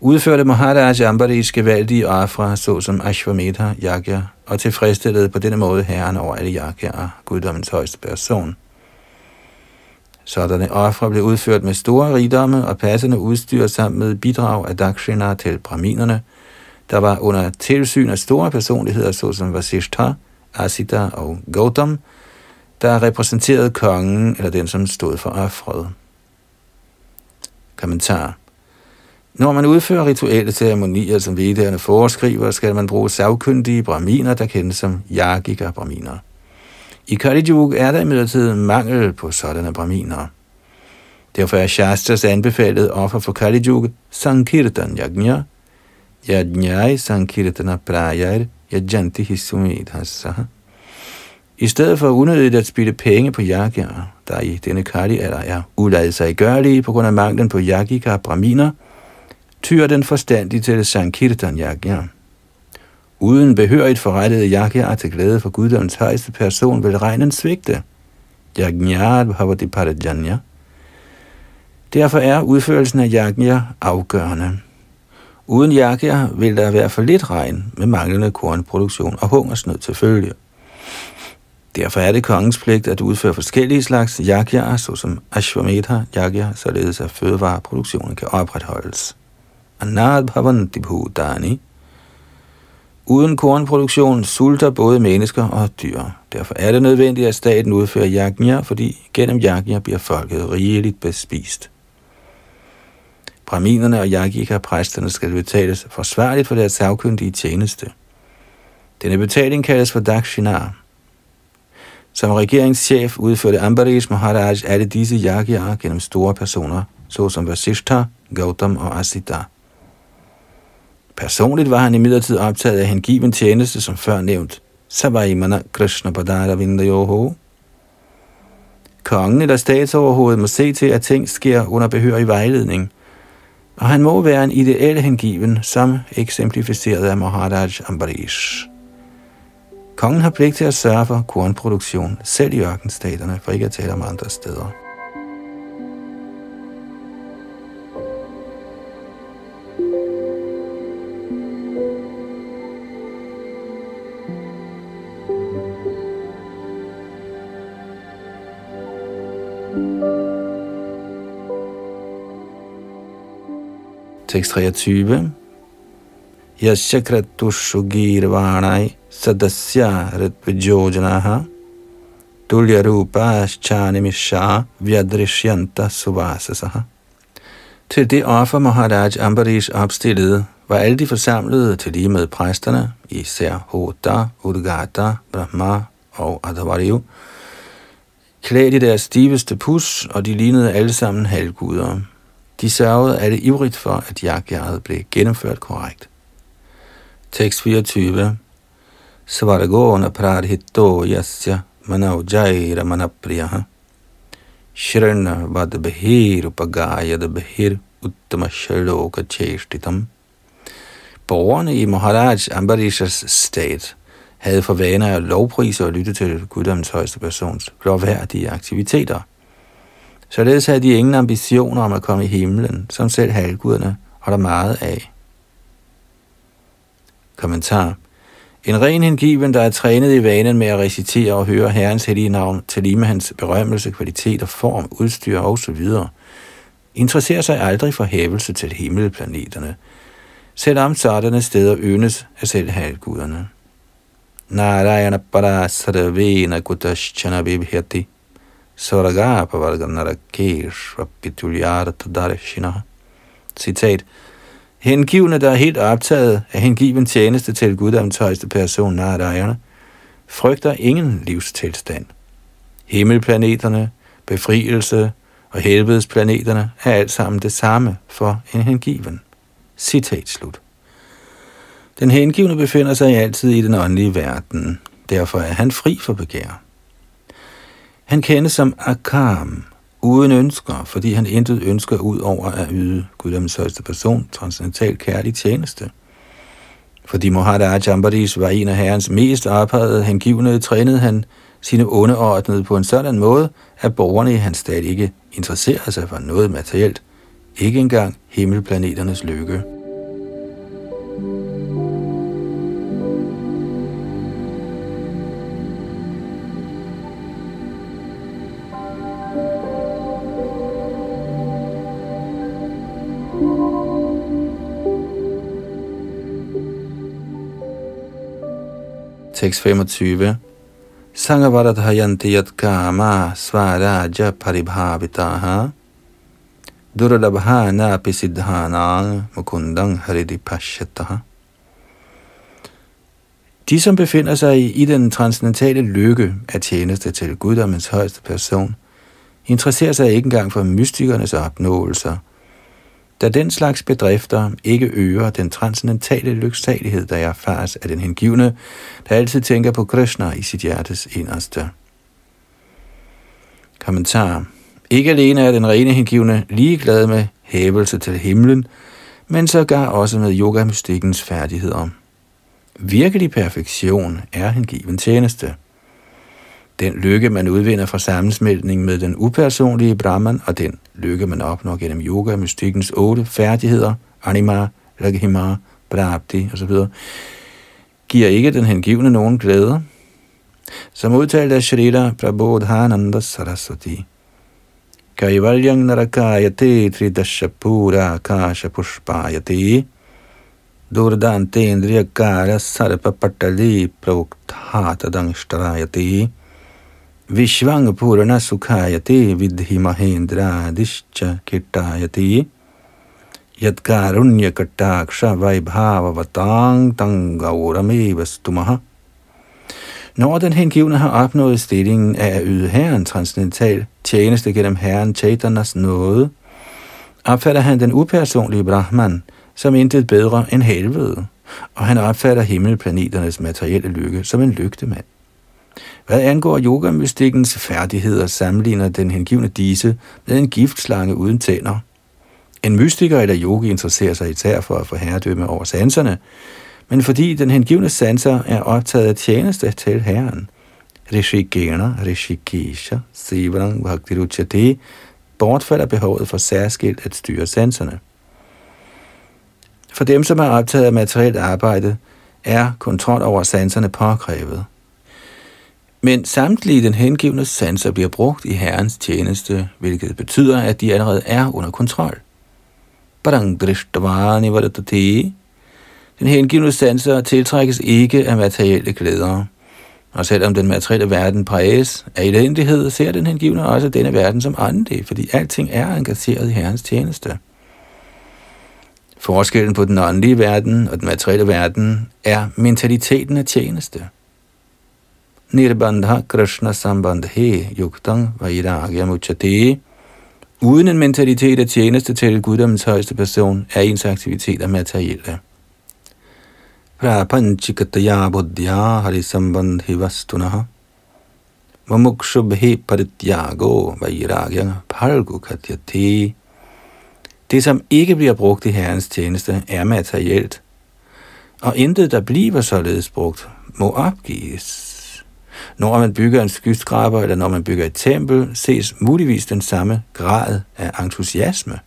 udførte Maharaj Ambarish gevaldige afra, såsom Ashwamedha Yagya, og tilfredsstillede på denne måde herren over alle Yagyaer, guddommens højeste person. Sådanne ofre blev udført med store rigdomme og passende udstyr sammen med bidrag af Dakshina til braminerne, der var under tilsyn af store personligheder, såsom Vasishtha, Asita og Gautam, der repræsenterede kongen eller den, som stod for offret. Kommentar når man udfører rituelle ceremonier, som vedderne foreskriver, skal man bruge savkyndige braminer, der kendes som yagika braminer. I Kali Yuga er der imidlertid mangel på sådanne braminer. Derfor er Shastras anbefalet offer for Kali Yuga Sankirtan Yajna, Yajnai Sankirtana Prayar Yajanti Hisumidhasa. I stedet for unødigt at spille penge på yagyaer, der i denne kali alder er uladet sig gørlige på grund af manglen på yagika braminer, tyr den forstandige til Sankirtan Yajna. Uden behørigt forrettede Yagya til glæde for guddommens højeste person vil regnen svigte. Yajna bhavati parajanya. Derfor er udførelsen af yajna afgørende. Uden yajna vil der være for lidt regn med manglende kornproduktion og hungersnød til følge. Derfor er det kongens pligt at udføre forskellige slags yagya, såsom ashwamedha yagya, således at fødevareproduktionen kan opretholdes. Anad bhavanti bhutani. Uden kornproduktion sulter både mennesker og dyr. Derfor er det nødvendigt, at staten udfører yajna, fordi gennem yajna bliver folket rigeligt bespist. Brahminerne og yajika-præsterne skal betales forsvarligt for deres savkyndige tjeneste. Denne betaling kaldes for dakshinar. Som regeringschef udførte Ambarish Maharaj alle disse yajnaer gennem store personer, såsom Vasishtha, Gautam og Asita. Personligt var han imidlertid optaget af hengiven tjeneste, som før nævnt. Savaimana Krishna Padara Vindayoho. Kongen eller statsoverhovedet må se til, at ting sker under behørig vejledning, og han må være en ideel hengiven, som eksemplificeret af Maharaj Ambarish. Kongen har pligt til at sørge for kornproduktion, selv i ørkenstaterne, for ikke at tale om andre steder. Tekst 23. Yashakratushu girvanai sadasya ritvijojanaha tulya rupashchanimisha vyadrishyanta suvasasaha. Til det offer Maharaj Ambarish opstillede, var alle de forsamlede til lige med præsterne, især Hoda, Udgata, Brahma og Adhavariyu, klædt i deres stiveste pus, og de lignede alle sammen halvguder. De sørgede alle ivrigt for, at jagtjaget blev gennemført korrekt. Tekst 24. Svargona pradhito yasya manavjaira manapriyaha. Shrana vad behir upagayad behir uttama shaloka cheshtitam. Borgerne i Maharaj Ambarishas stat havde for vane at lovprise og lytte til guddommens højeste persons gloværdige aktiviteter. Således havde de ingen ambitioner om at komme i himlen, som selv halvguderne der meget af. Kommentar. En ren hengiven, der er trænet i vanen med at recitere og høre Herrens hellige navn, til lige med hans berømmelse, kvalitet og form, udstyr osv., interesserer sig aldrig for hævelse til himmelplaneterne, selvom sådanne steder ønes af selv halvguderne. Narayana Parasarvena Kutaschana Vibhyati Svaragapa Varganarakesh Darshina. Citat. Hengivne, der er helt optaget af hengiven tjeneste til guddoms højeste person, Narayana, frygter ingen livstilstand. Himmelplaneterne, befrielse og helvedesplaneterne er alt sammen det samme for en hengiven. Citat slut. Den hengivne befinder sig altid i den åndelige verden. Derfor er han fri for begær. Han kendes som Akam, uden ønsker, fordi han intet ønsker ud over at yde Guddoms højeste person transcendental kærlig tjeneste. Fordi Muhammad Jambadis var en af herrens mest ophedede hengivne, trænede han sine underordnede på en sådan måde, at borgerne i hans stat ikke interesserede sig for noget materielt, ikke engang himmelplaneternes lykke. Tekst 25. Sangavaradhayanti yat kama svaraja paribhavitaha duralabhana napi siddhanang mukundang haridipashyataha. De, som befinder sig i, i den transcendentale lykke af tjeneste til guddommens højeste person, interesserer sig ikke engang for mystikernes opnåelser – da den slags bedrifter ikke øger den transcendentale lyksalighed, der erfares af den hengivne, der altid tænker på Krishna i sit hjertes inderste. Kommentar. Ikke alene er den rene hengivne ligeglad med hævelse til himlen, men sågar også med yogamystikkens færdigheder. Virkelig perfektion er hengiven tjeneste. Den lykke, man udvinder fra sammensmeltning med den upersonlige Brahman, og den lykke, man opnår gennem yoga, mystikkens otte færdigheder, anima, laghima, prapti osv., giver ikke den hengivne nogen glæde. Som udtalt af Shrita Prabodhananda Saraswati. Kaivalyang narakayate tridashapura kasha pushpayate Durdante indriyakara sarpa patali prauktatadangshtarayate Vishvang Purana Sukhayati Vidhi Mahendra Dishcha Kittayati Yadkarunya Kataksha Vaibhava Vatang Tangaurame Vastumaha Når den hengivne har opnået stillingen af at yde herren transcendental tjeneste gennem herren Chaitanas nåde, opfatter han den upersonlige Brahman som intet bedre end helvede, og han opfatter himmelplaneternes materielle lykke som en lygtemand. Hvad angår yogamystikkens færdigheder, sammenligner den hengivne disse med en giftslange uden tænder. En mystiker eller yogi interesserer sig især for at få herredømme over sanserne, men fordi den hengivne sanser er optaget af tjeneste til Herren. Rishikena, Rishikesha, Sivrang, Bhaktiruchate, bortfalder behovet for særskilt at styre sanserne. For dem, som er optaget af materielt arbejde, er kontrol over sanserne påkrævet. Men samtlige den hengivne sanser bliver brugt i Herrens tjeneste, hvilket betyder, at de allerede er under kontrol. Den hengivne sanser tiltrækkes ikke af materielle glæder. Og selvom den materielle verden præges af elendighed, ser den hengivne også denne verden som åndelig, fordi alting er engageret i Herrens tjeneste. Forskellen på den åndelige verden og den materielle verden er mentaliteten af tjeneste nirbandha krishna sambandhe yuktang vairagya muchate. Uden en mentalitet af tjeneste til guddommens højeste person, er ens aktiviteter materielle. Prapanchikataya buddhya harisambandhi vastunaha. Mamukshubhe parityago vairagya palgu katyate. Det, som ikke bliver brugt i Herrens tjeneste, er materielt, og intet, der bliver således brugt, må opgives. Når man bygger en skyskraber, eller når man bygger et tempel, ses muligvis den samme grad af entusiasme.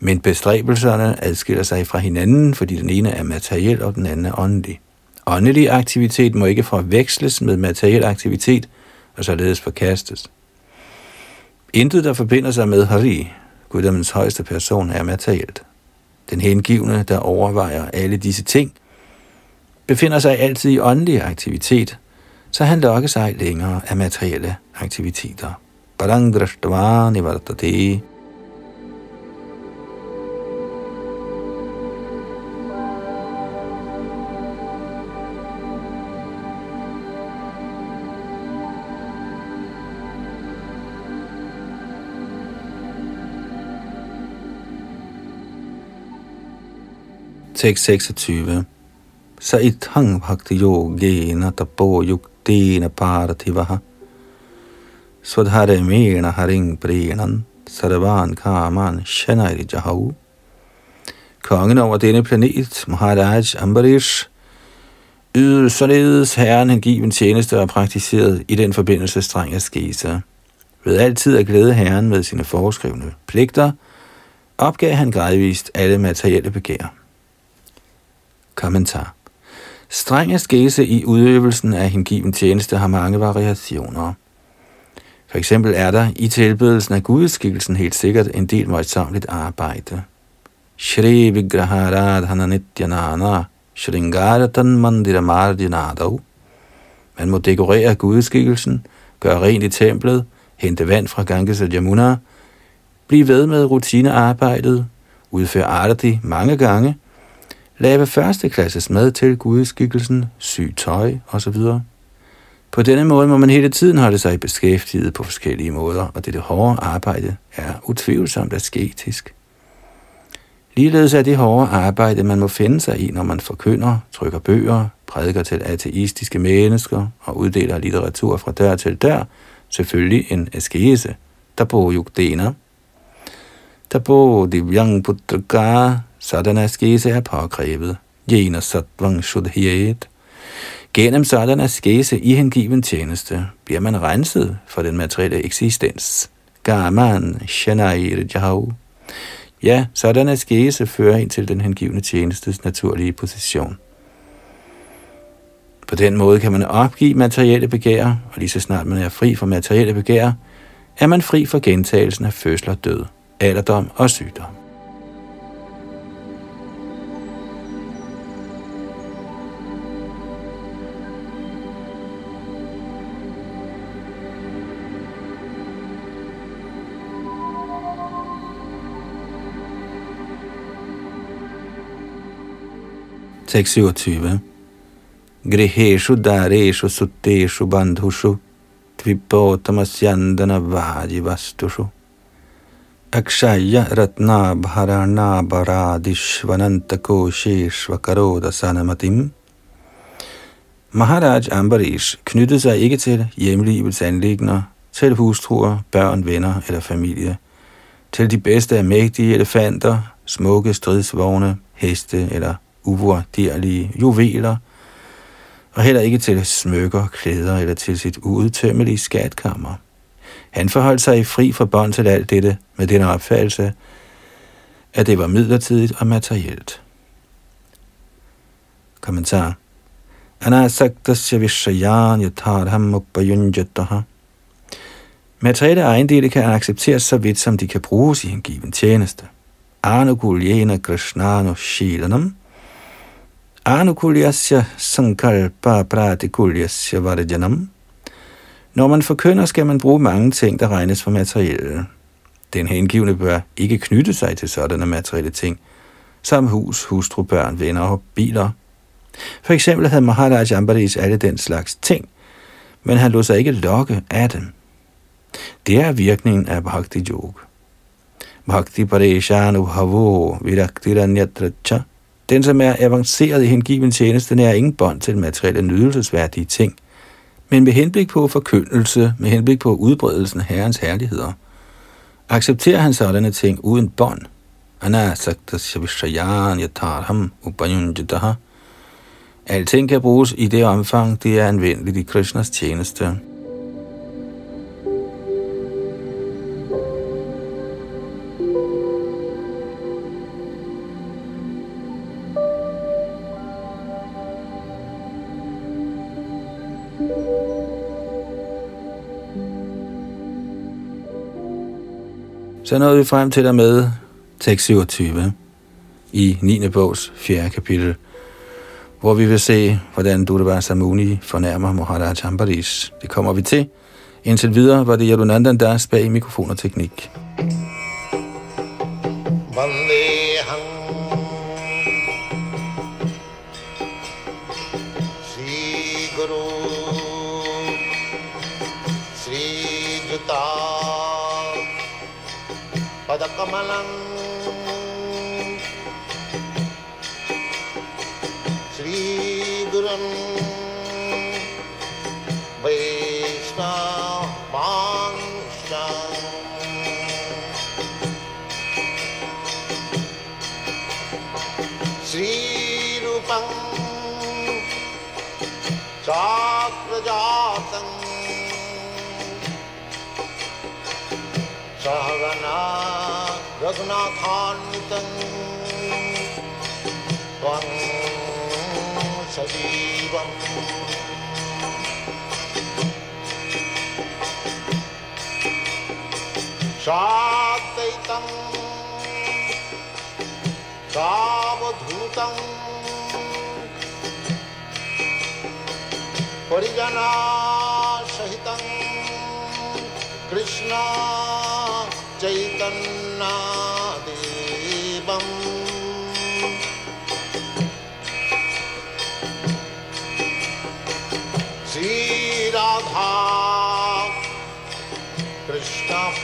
Men bestræbelserne adskiller sig fra hinanden, fordi den ene er materiel, og den anden er åndelig. Åndelig aktivitet må ikke forveksles med materiel aktivitet, og således forkastes. Intet, der forbinder sig med Hari, guddommens højeste person, er materielt. Den hengivne, der overvejer alle disse ting, befinder sig altid i åndelig aktivitet, så han lokkes sig længere af materielle aktiviteter. Parang drashtva nivartate 26. Sa ithang bhakti yogena tapo yuktena parathivaha mena haring prenan sarvan kaman shanairi jahav. Kongen over denne planet, Maharaj Ambarish, ydede således herren hengiven tjeneste og praktiseret i den forbindelse streng askese. Ved altid at glæde herren med sine foreskrevne pligter, opgav han gradvist alle materielle begær. Kommentar. Streng askese i udøvelsen af hengiven tjeneste har mange variationer. For eksempel er der i tilbedelsen af gudskikkelsen helt sikkert en del møjsommeligt arbejde. Shri Vigraharadhana Nityanana Shringaratan Mandira Mardinadav Man må dekorere gudskikkelsen, gøre rent i templet, hente vand fra Ganges og Yamuna, blive ved med rutinearbejdet, udføre arati mange gange – lave førsteklasses mad til gudeskikkelsen, sy tøj osv. På denne måde må man hele tiden holde sig beskæftiget på forskellige måder, og dette hårde arbejde er utvivlsomt asketisk. Ligeledes er det hårde arbejde, man må finde sig i, når man forkynder, trykker bøger, prædiker til ateistiske mennesker og uddeler litteratur fra dør til dør, selvfølgelig en askese, der bor yugdena. Der på divyang putraka sådan askese er påkrævet. Jena satvang shudhyet. Gennem sådan askese i hengiven tjeneste bliver man renset for den materielle eksistens. Gaman shanair jahav. Ja, sådan askese fører ind til den hengivne tjenestes naturlige position. På den måde kan man opgive materielle begær, og lige så snart man er fri for materielle begær, er man fri for gentagelsen af fødsel og død, alderdom og sygdom. 627. Griheshu dareshu sutteshu bandhushu tvipotamasyandana vajivastushu. Akshaya ratna bharana baradishvanantakosheshvakaroda sanamatim Maharaj Ambarish knyttede sig ikke til hjemlivets anlægner, til hustruer, børn, venner eller familie, til de bedste af mægtige elefanter, smukke stridsvogne, heste eller uvurderlige juveler, og heller ikke til smykker, klæder eller til sit uudtømmelige skatkammer. Han forholdt sig fri forbånd til alt dette med den opfattelse, at det var midlertidigt og materielt. Kommentar Anasaktasya vishayan yatharham upayunjataha Materielle ejendele kan accepteres så vidt, som de kan bruges i en given tjeneste. Anukulyena krishnano shilanam Anukulyasya sankalpa pratikulyasya varajanam. Når man forkynder, skal man bruge mange ting, der regnes for materielle. Den hengivne bør ikke knytte sig til sådanne materielle ting, som hus, hustru, børn, venner og biler. For eksempel havde Maharaj Ambaris alle den slags ting, men han lod sig ikke lokke af dem. Det er virkningen af Bhakti Yoga. Bhakti Pareshanu Havo Viraktiranyatracha. Den, som er avanceret i hengiven tjeneste, er ingen bånd til materielle nydelsesværdige ting, men med henblik på forkyndelse, med henblik på udbredelsen af Herrens herligheder. Accepterer han sådanne ting uden bånd? Anasaktasya vishayan yatarham upayunjitaha. Alting kan bruges i det omfang, det er anvendeligt i Krishnas tjeneste. så nåede vi frem til der med tekst 27 i 9. bogs 4. kapitel, hvor vi vil se, hvordan Durbar Samuni fornærmer Maharaj Ambaris. Det kommer vi til. Indtil videre var det Yadunandan Das bag mikrofon og teknik. Vande.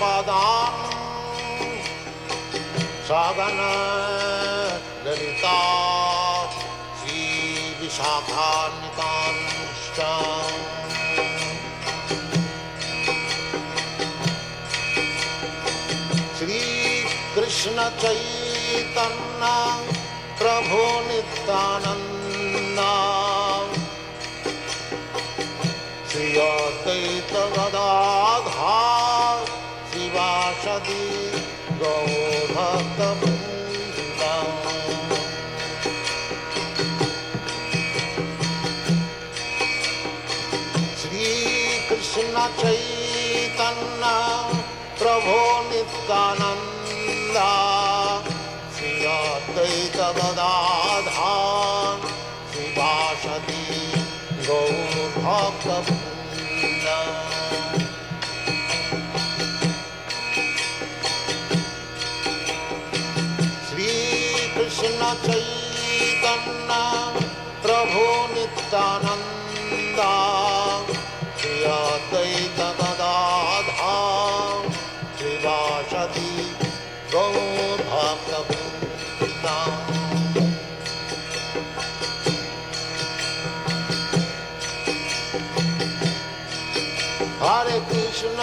पदानगिता श्रीविषाभान्नितान्तुष्टा श्रीकृष्णचैतन्ना प्रभो नित्यानन्ना श्रीया दैतवदा ौरभ श्रीकृष्ण चैतन्ना प्रभो नित्यान